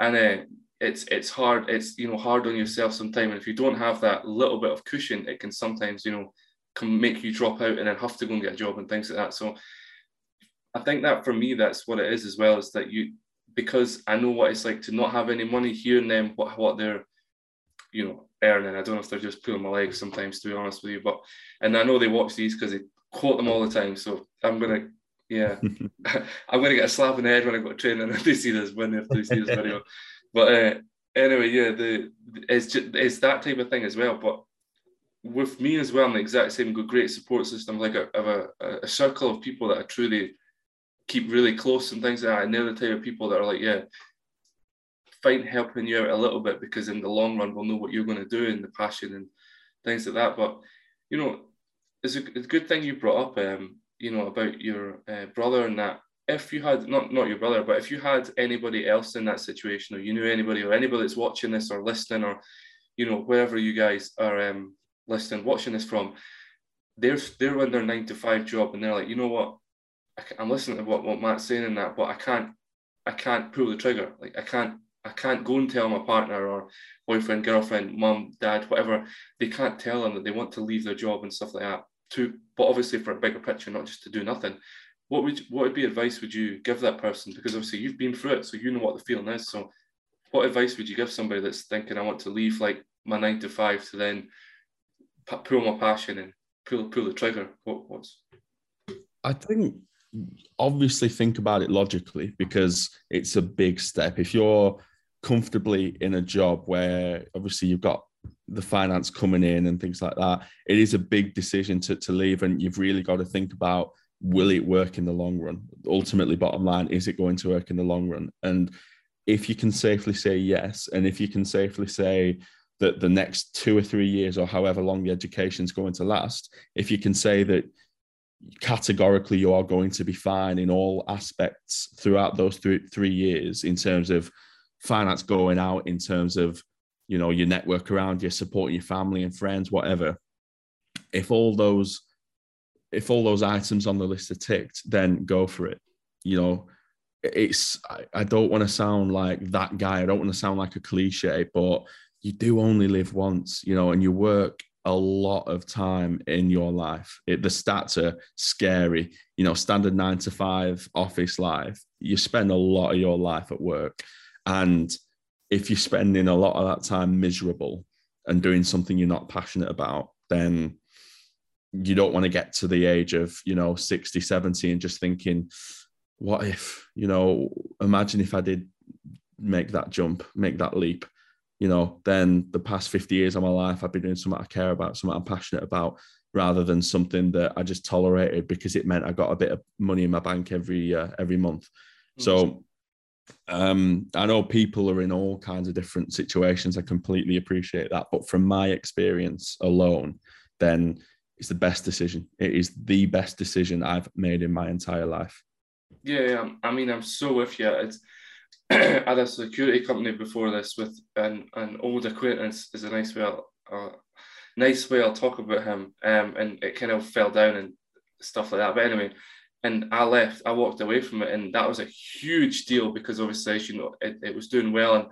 and uh, it's it's hard. It's you know hard on yourself sometimes. And if you don't have that little bit of cushion, it can sometimes you know can make you drop out and then have to go and get a job and things like that. So I think that for me, that's what it is as well, is that you because I know what it's like to not have any money, hearing them what what they're, you know, earning. I don't know if they're just pulling my legs sometimes, to be honest with you. But and I know they watch these because they quote them all the time. So I'm gonna yeah. I'm gonna get a slap in the head when I go to training if they see this when if they see this video. But uh, anyway, yeah, the it's just it's that type of thing as well. But with me as well, I'm the exact same. Got great support system, like a, a, a circle of people that I truly keep really close and things like that. And they're the type of people that are like, yeah, find helping you out a little bit because in the long run we'll know what you're going to do and the passion and things like that. But you know, it's a, it's a good thing you brought up, um, you know, about your uh, brother and that. If you had not not your brother, but if you had anybody else in that situation, or you knew anybody, or anybody that's watching this or listening, or you know, wherever you guys are um, listening, watching this from, they're they're in their nine to five job and they're like, you know what, I am listening to what, what Matt's saying in that, but I can't I can't pull the trigger. Like I can't I can't go and tell my partner or boyfriend, girlfriend, mum, dad, whatever. They can't tell them that they want to leave their job and stuff like that. To but obviously for a bigger picture, not just to do nothing. What would what would be advice would you give that person? Because obviously you've been through it, so you know what the feeling is. So what advice would you give somebody that's thinking I want to leave like my nine to five to then pull my passion and pull pull the trigger? What what's? I think obviously think about it logically because it's a big step. If you're comfortably in a job where obviously you've got the finance coming in and things like that, it is a big decision to, to leave. And you've really got to think about will it work in the long run? Ultimately, bottom line, is it going to work in the long run? And if you can safely say yes, and if you can safely say that the next two or three years or however long the education is going to last, if you can say that categorically you are going to be fine in all aspects throughout those three, three years in terms of finance going out, in terms of you know your network around you, supporting your family and friends, whatever. If all those if all those items on the list are ticked, then go for it. You know, it's I, I don't want to sound like that guy. I don't want to sound like a cliche, but you do only live once, you know, and you work a lot of time in your life. It, the stats are scary. You know, standard nine to five office life, you spend a lot of your life at work. And if you're spending a lot of that time miserable and doing something you're not passionate about, then you don't want to get to the age of, you know, 60, 70 and just thinking, what if, you know, imagine if I did make that jump, make that leap you know, then the past 50 years of my life, I've been doing something I care about, something I'm passionate about, rather than something that I just tolerated because it meant I got a bit of money in my bank every uh, every month. Mm-hmm. So um, I know people are in all kinds of different situations. I completely appreciate that, but from my experience alone, then it's the best decision. It is the best decision I've made in my entire life. Yeah, yeah. I mean, I'm so with you. It's, I had a security company before this with an, an old acquaintance is a nice way I'll, uh, nice way I'll talk about him. Um, and it kind of fell down and stuff like that. But anyway, and I left, I walked away from it, and that was a huge deal because obviously, you know, it, it was doing well. And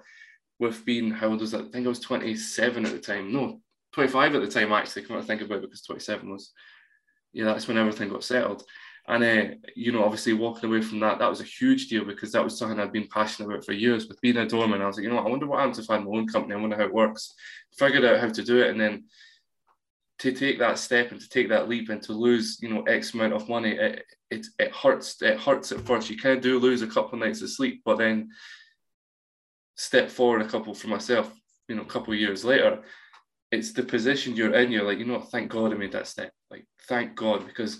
with being, how old was that? I think I was 27 at the time. No, 25 at the time, actually, come to think about it, because 27 was, yeah, that's when everything got settled. And, uh, you know, obviously walking away from that, that was a huge deal because that was something I'd been passionate about for years with being a doorman. I was like, you know, what? I wonder what happens if I had my own company. I wonder how it works. Figured out how to do it. And then to take that step and to take that leap and to lose, you know, X amount of money, it, it, it hurts. It hurts at first. You kind of do lose a couple of nights of sleep, but then step forward a couple for myself, you know, a couple of years later, it's the position you're in. You're like, you know, thank God I made that step. Like, thank God, because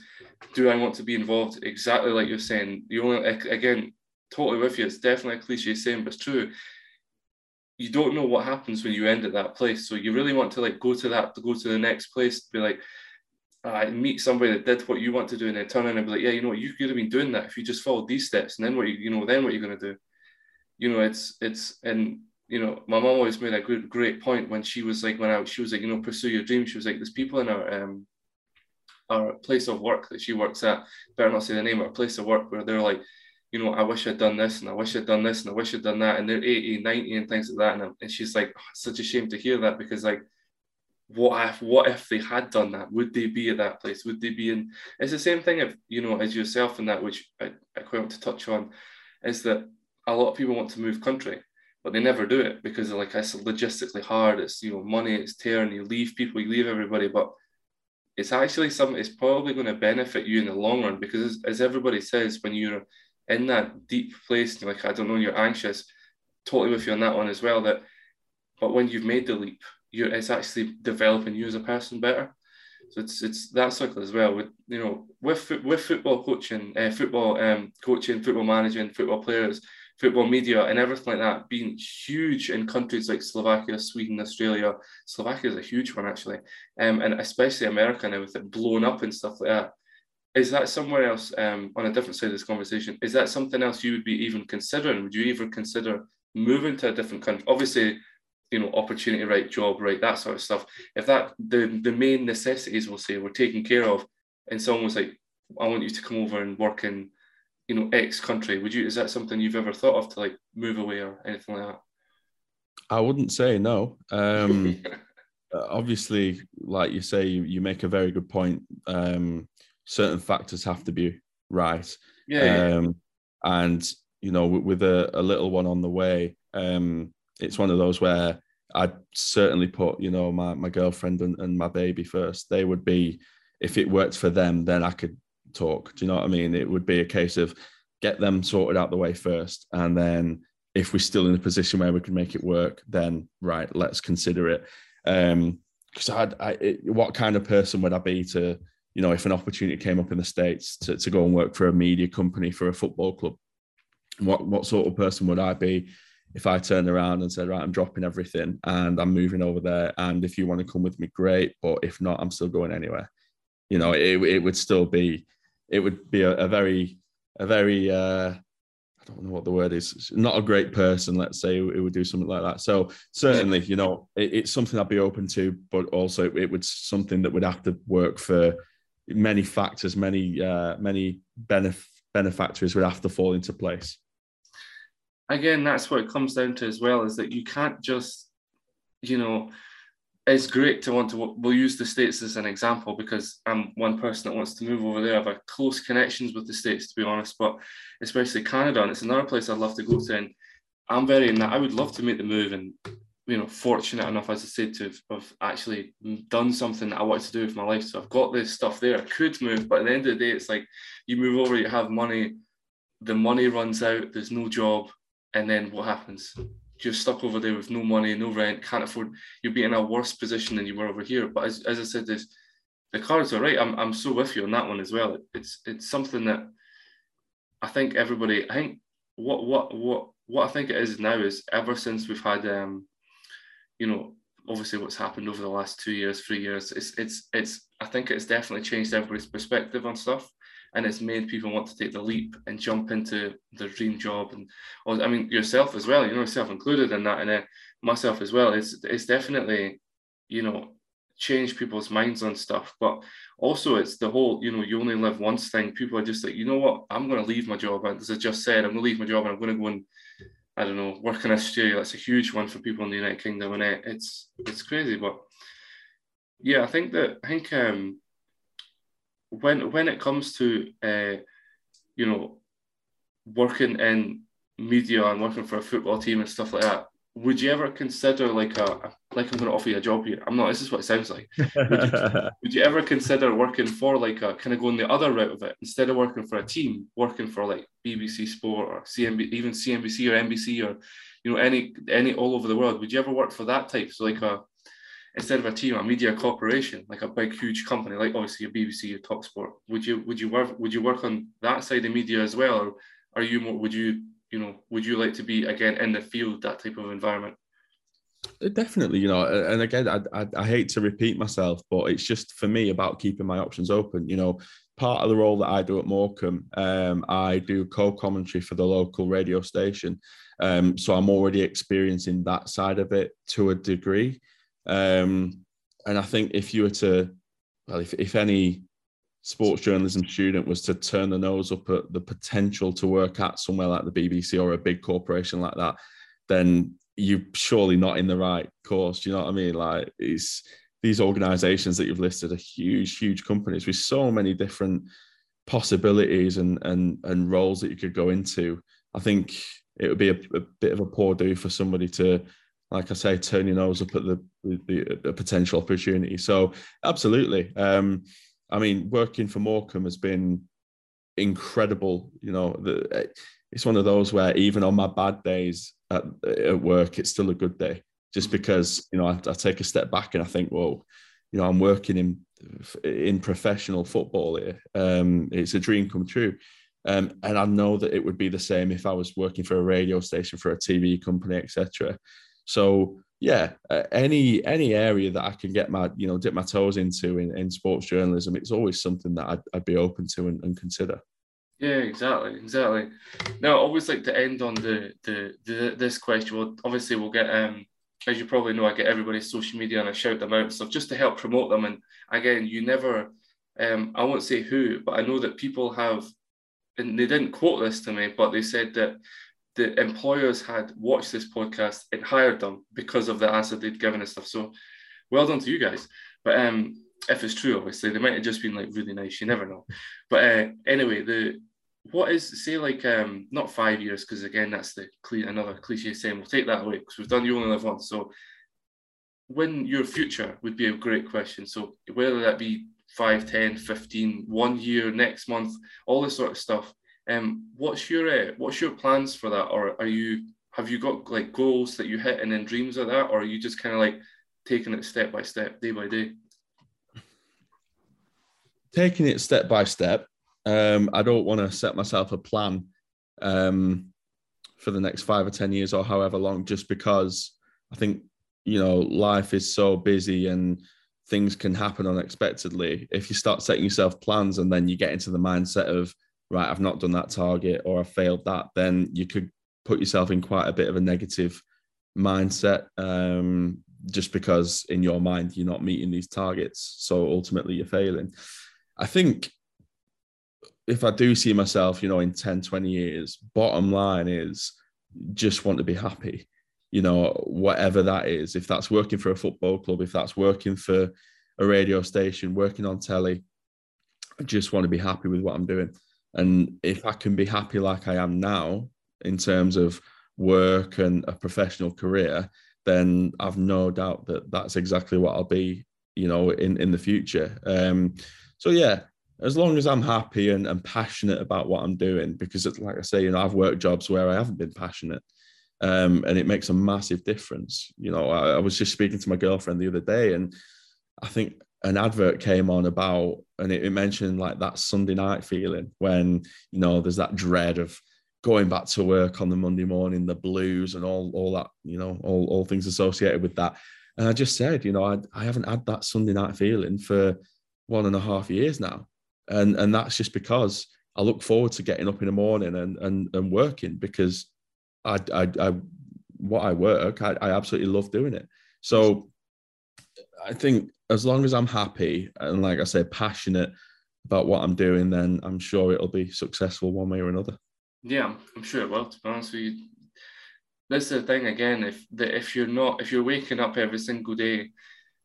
do I want to be involved? Exactly like you're saying. You only again, totally with you. It's definitely a cliche saying, but it's true. You don't know what happens when you end at that place. So you really want to like go to that, to go to the next place, to be like, uh, meet somebody that did what you want to do, and then turn around and be like, yeah, you know, you could have been doing that if you just followed these steps, and then what you, you know, then what you're gonna do. You know, it's it's and you know, my mom always made a good, great point when she was like, when I, she was like, you know, pursue your dream. She was like, there's people in our, um, our place of work that she works at, better not say the name, our place of work where they're like, you know, I wish I'd done this and I wish I'd done this and I wish I'd done that. And they're 80, 90 and things like that. And, and she's like, oh, such a shame to hear that because like, what if what if they had done that? Would they be at that place? Would they be in? It's the same thing if you know as yourself and that, which I, I quite want to touch on, is that a lot of people want to move country but they never do it because they're like it's logistically hard. It's you know money, it's tearing. You leave people, you leave everybody, but it's actually something. It's probably going to benefit you in the long run because as, as everybody says, when you're in that deep place, like I don't know, you're anxious. Totally with you on that one as well. That, but when you've made the leap, you're it's actually developing you as a person better. So it's it's that circle as well. With you know with with football coaching, uh, football um, coaching, football managing, football players football media and everything like that being huge in countries like Slovakia, Sweden, Australia. Slovakia is a huge one actually, um, and especially America now with it blown up and stuff like that. Is that somewhere else um, on a different side of this conversation? Is that something else you would be even considering? Would you even consider moving to a different country? Obviously, you know, opportunity right, job right, that sort of stuff. If that the the main necessities, we'll say, were taken care of, and someone was like, "I want you to come over and work in you know X country, would you? Is that something you've ever thought of to like move away or anything like that? I wouldn't say no. Um, obviously, like you say, you, you make a very good point. Um, certain factors have to be right. Yeah. Um, yeah. And you know, with, with a, a, little one on the way, um, it's one of those where I'd certainly put, you know, my my girlfriend and, and my baby first. They would be, if it worked for them, then I could talk. Do you know what I mean? It would be a case of get them sorted out the way first, and then if we're still in a position where we can make it work, then right, let's consider it. Um, because I, I it, what kind of person would I be to, you know, if an opportunity came up in the states to, to go and work for a media company for a football club, what what sort of person would I be if I turned around and said, right, I'm dropping everything and I'm moving over there, and if you want to come with me, great, but if not, I'm still going anywhere. You know, it, it would still be it would be a, a very, a very, uh, I don't know what the word is, not a great person, let's say, who would do something like that. So certainly, you know, it, it's something I'd be open to, but also it would something that would have to work for many factors, many, uh, many benef- benefactors would have to fall into place. Again, that's what it comes down to as well, is that you can't just, you know, it's great to want to we'll use the states as an example because i'm one person that wants to move over there i have close connections with the states to be honest but especially canada and it's another place i'd love to go to and i'm very in that i would love to make the move and you know fortunate enough as i said to have actually done something that i wanted to do with my life so i've got this stuff there i could move but at the end of the day it's like you move over you have money the money runs out there's no job and then what happens you're stuck over there with no money, no rent, can't afford. You'll be in a worse position than you were over here. But as, as I said, is the cards are right. I'm I'm so with you on that one as well. It's it's something that I think everybody. I think what what what what I think it is now is ever since we've had um, you know, obviously what's happened over the last two years, three years, it's it's it's I think it's definitely changed everybody's perspective on stuff. And it's made people want to take the leap and jump into their dream job, and I mean yourself as well. You know, yourself included in that, and uh, myself as well. It's it's definitely, you know, change people's minds on stuff. But also, it's the whole, you know, you only live once thing. People are just like, you know what, I'm going to leave my job. As I just said, I'm going to leave my job and I'm going to go and, I don't know, work in a studio. That's a huge one for people in the United Kingdom, and it, it's it's crazy. But yeah, I think that I think um, when when it comes to uh, you know working in media and working for a football team and stuff like that, would you ever consider like a like I'm going to offer you a job here? I'm not. This is what it sounds like. Would you, would you ever consider working for like a kind of going the other route of it instead of working for a team, working for like BBC Sport or CNB, even CNBC or NBC or you know any any all over the world? Would you ever work for that type? So like a instead of a team, a media corporation, like a big huge company, like obviously a BBC or Talk Sport. Would you would you work would you work on that side of media as well, or are you more? Would you you know, would you like to be again in the field, that type of environment? Uh, definitely, you know, and again, I, I, I, hate to repeat myself, but it's just for me about keeping my options open. You know, part of the role that I do at Morecambe, um, I do co-commentary for the local radio station, um, so I'm already experiencing that side of it to a degree. Um, and I think if you were to, well, if, if any sports journalism student was to turn the nose up at the potential to work at somewhere like the BBC or a big corporation like that, then you're surely not in the right course. Do you know what I mean? Like it's these organizations that you've listed are huge, huge companies with so many different possibilities and and and roles that you could go into. I think it would be a, a bit of a poor do for somebody to like I say, turn your nose up at the, the, the potential opportunity. So absolutely. Um, I mean, working for Morecambe has been incredible. You know, the, it's one of those where even on my bad days at, at work, it's still a good day, just because you know I, I, take a step back and I think, well, you know, I'm working in in professional football here. Um, it's a dream come true. Um, and I know that it would be the same if I was working for a radio station, for a TV company, etc. So yeah, uh, any any area that I can get my you know dip my toes into in, in sports journalism, it's always something that I'd, I'd be open to and, and, consider. Yeah, exactly, exactly. Now, I always like to end on the, the the this question. Well, obviously, we'll get um as you probably know, I get everybody's social media and I shout them out and stuff just to help promote them. And again, you never, um, I won't say who, but I know that people have, and they didn't quote this to me, but they said that the employers had watched this podcast and hired them because of the answer they'd given and stuff. So well done to you guys. But um, if it's true, obviously, they might have just been like really nice. You never know. But uh, anyway, the what is say like um not five years because again that's the clean another cliche saying. We'll take that away because we've done you only live once. So when your future would be a great question. So whether that be 5, 10, 15, one year, next month, all this sort of stuff um, what's your uh, what's your plans for that, or are you have you got like goals that you hit and then dreams of that, or are you just kind of like taking it step by step, day by day? Taking it step by step. Um, I don't want to set myself a plan um, for the next five or ten years or however long, just because I think you know life is so busy and things can happen unexpectedly. If you start setting yourself plans and then you get into the mindset of right, I've not done that target or I failed that, then you could put yourself in quite a bit of a negative mindset um, just because in your mind you're not meeting these targets. So ultimately you're failing. I think if I do see myself, you know, in 10, 20 years, bottom line is just want to be happy, you know, whatever that is. If that's working for a football club, if that's working for a radio station, working on telly, I just want to be happy with what I'm doing. And if I can be happy like I am now in terms of work and a professional career, then I've no doubt that that's exactly what I'll be, you know, in in the future. Um, so yeah, as long as I'm happy and, and passionate about what I'm doing, because it's, like I say, you know, I've worked jobs where I haven't been passionate, um, and it makes a massive difference. You know, I, I was just speaking to my girlfriend the other day, and I think an advert came on about, and it, it mentioned like that Sunday night feeling when you know there's that dread of going back to work on the Monday morning, the blues and all all that, you know, all, all things associated with that. And I just said, you know, I, I haven't had that Sunday night feeling for one and a half years now. And and that's just because I look forward to getting up in the morning and and, and working because I, I, I what I work, I, I absolutely love doing it. So I think as long as I'm happy and like I say, passionate about what I'm doing, then I'm sure it'll be successful one way or another. Yeah, I'm sure it will. To be honest with you, that's the thing again. If if you're not if you're waking up every single day,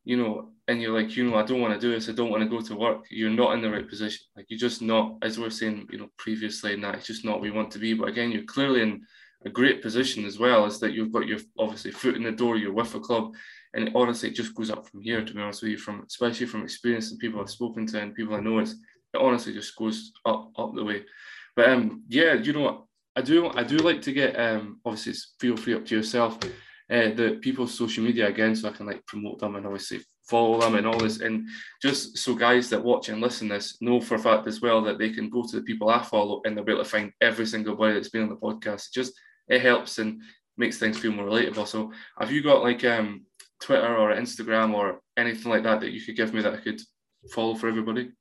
you know, and you're like, you know, I don't want to do this. I don't want to go to work. You're not in the right position. Like you're just not, as we are saying, you know, previously, and that it's just not you want to be. But again, you're clearly in a great position as well. Is that you've got your obviously foot in the door. You're with a club, and honestly, it just goes up from here. To be honest with you, from especially from experience and people I've spoken to and people I know, it's, it honestly just goes up up the way. But um, yeah, you know, what? I do I do like to get um, obviously feel free up to yourself. Uh, the people's social media again, so I can like promote them and obviously follow them and all this. And just so guys that watch and listen this know for a fact as well that they can go to the people I follow and they'll be able to find every single boy that's been on the podcast. It just it helps and makes things feel more relatable. So have you got like um Twitter or Instagram or anything like that that you could give me that I could follow for everybody?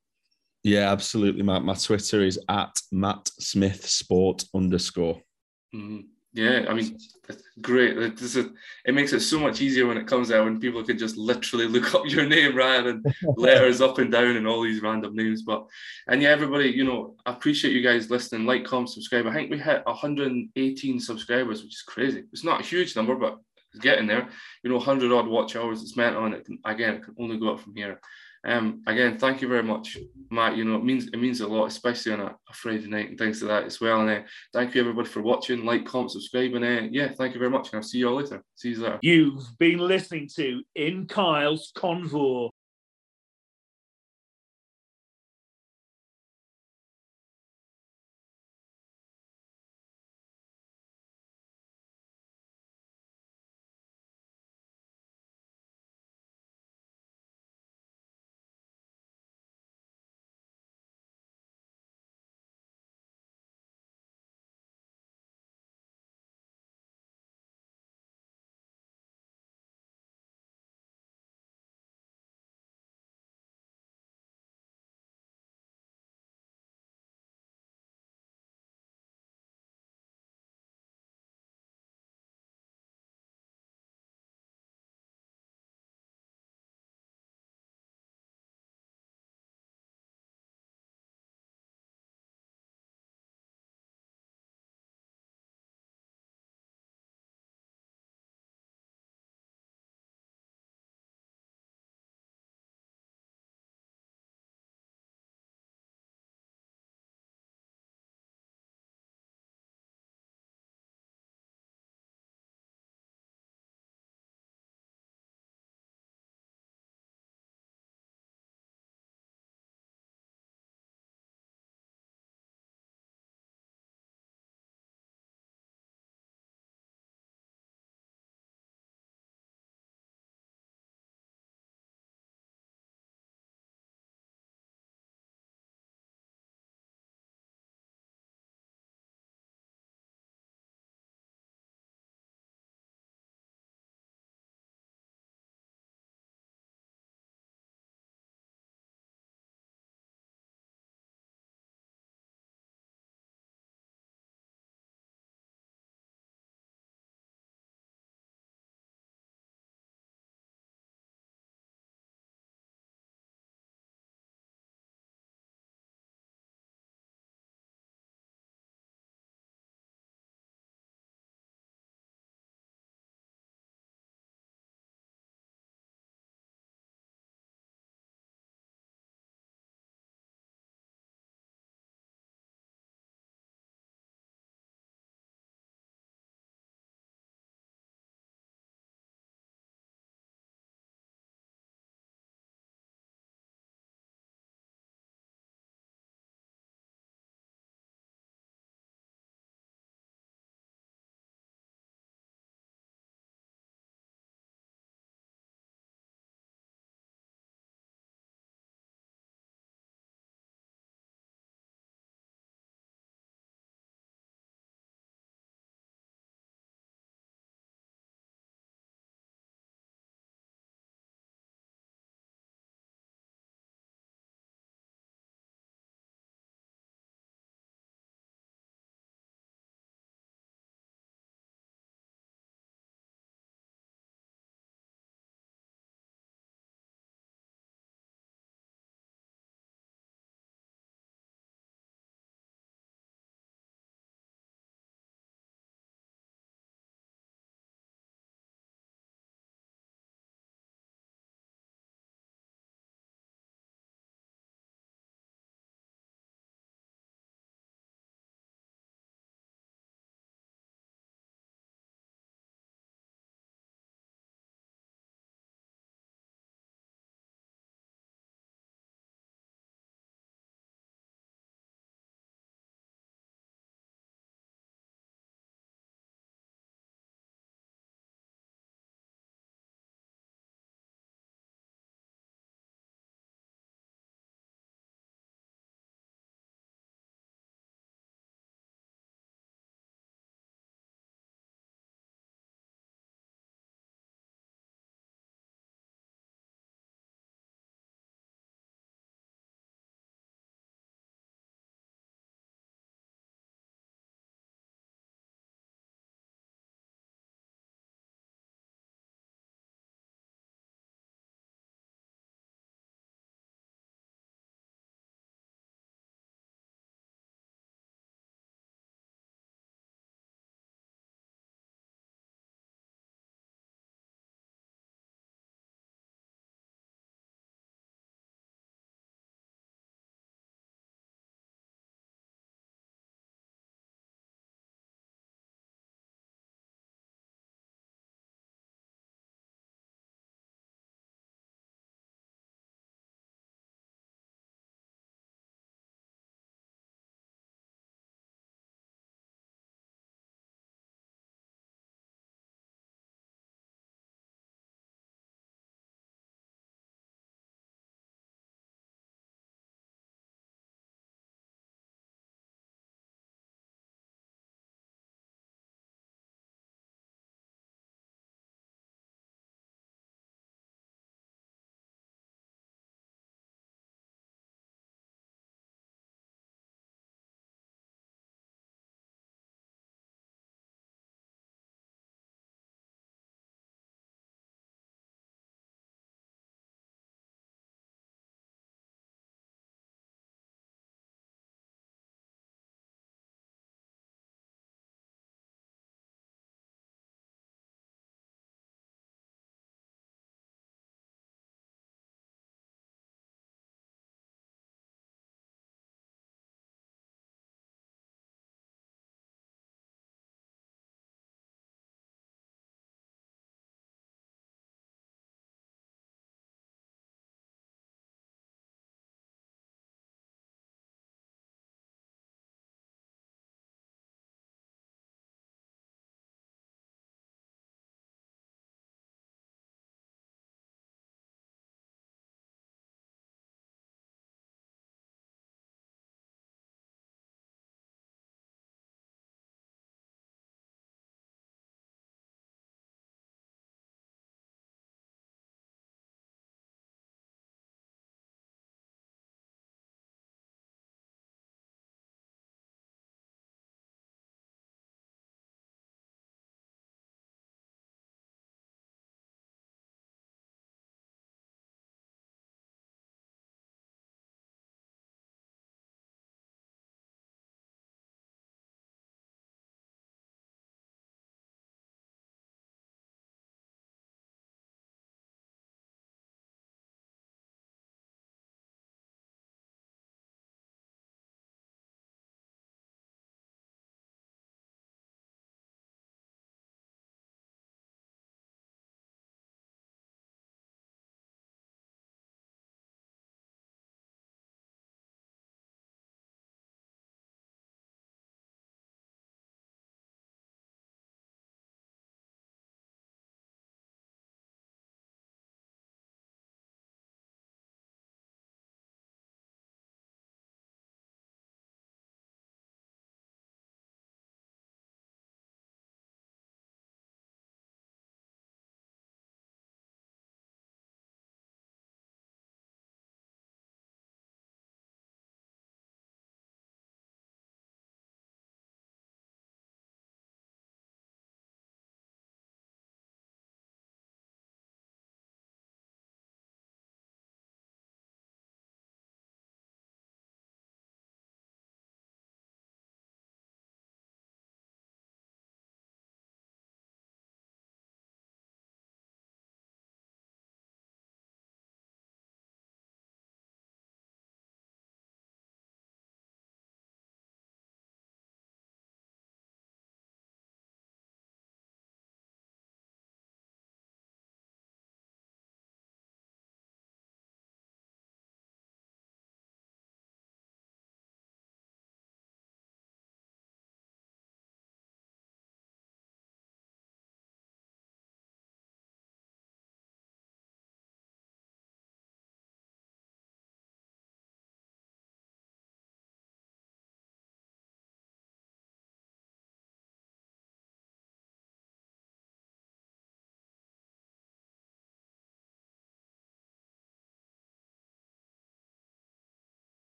Yeah, absolutely, Matt. My Twitter is at Matt Smith Sport underscore. Mm-hmm. Yeah, I mean, great. Is, it makes it so much easier when it comes out when people can just literally look up your name rather than letters up and down and all these random names. But and yeah, everybody, you know, I appreciate you guys listening. Like, comment, subscribe. I think we hit 118 subscribers, which is crazy. It's not a huge number, but getting there. You know, 100 odd watch hours. It's meant on it. Can, again, it can only go up from here. Um, again, thank you very much, Matt. You know, it means it means a lot, especially on a, a Friday night and things like that as well. And uh, thank you everybody for watching, like, comment, subscribe, and uh, yeah, thank you very much. And I'll see you all later. See you later. You've been listening to In Kyle's Convo.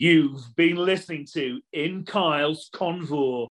You've been listening to In Kyle's Convoy.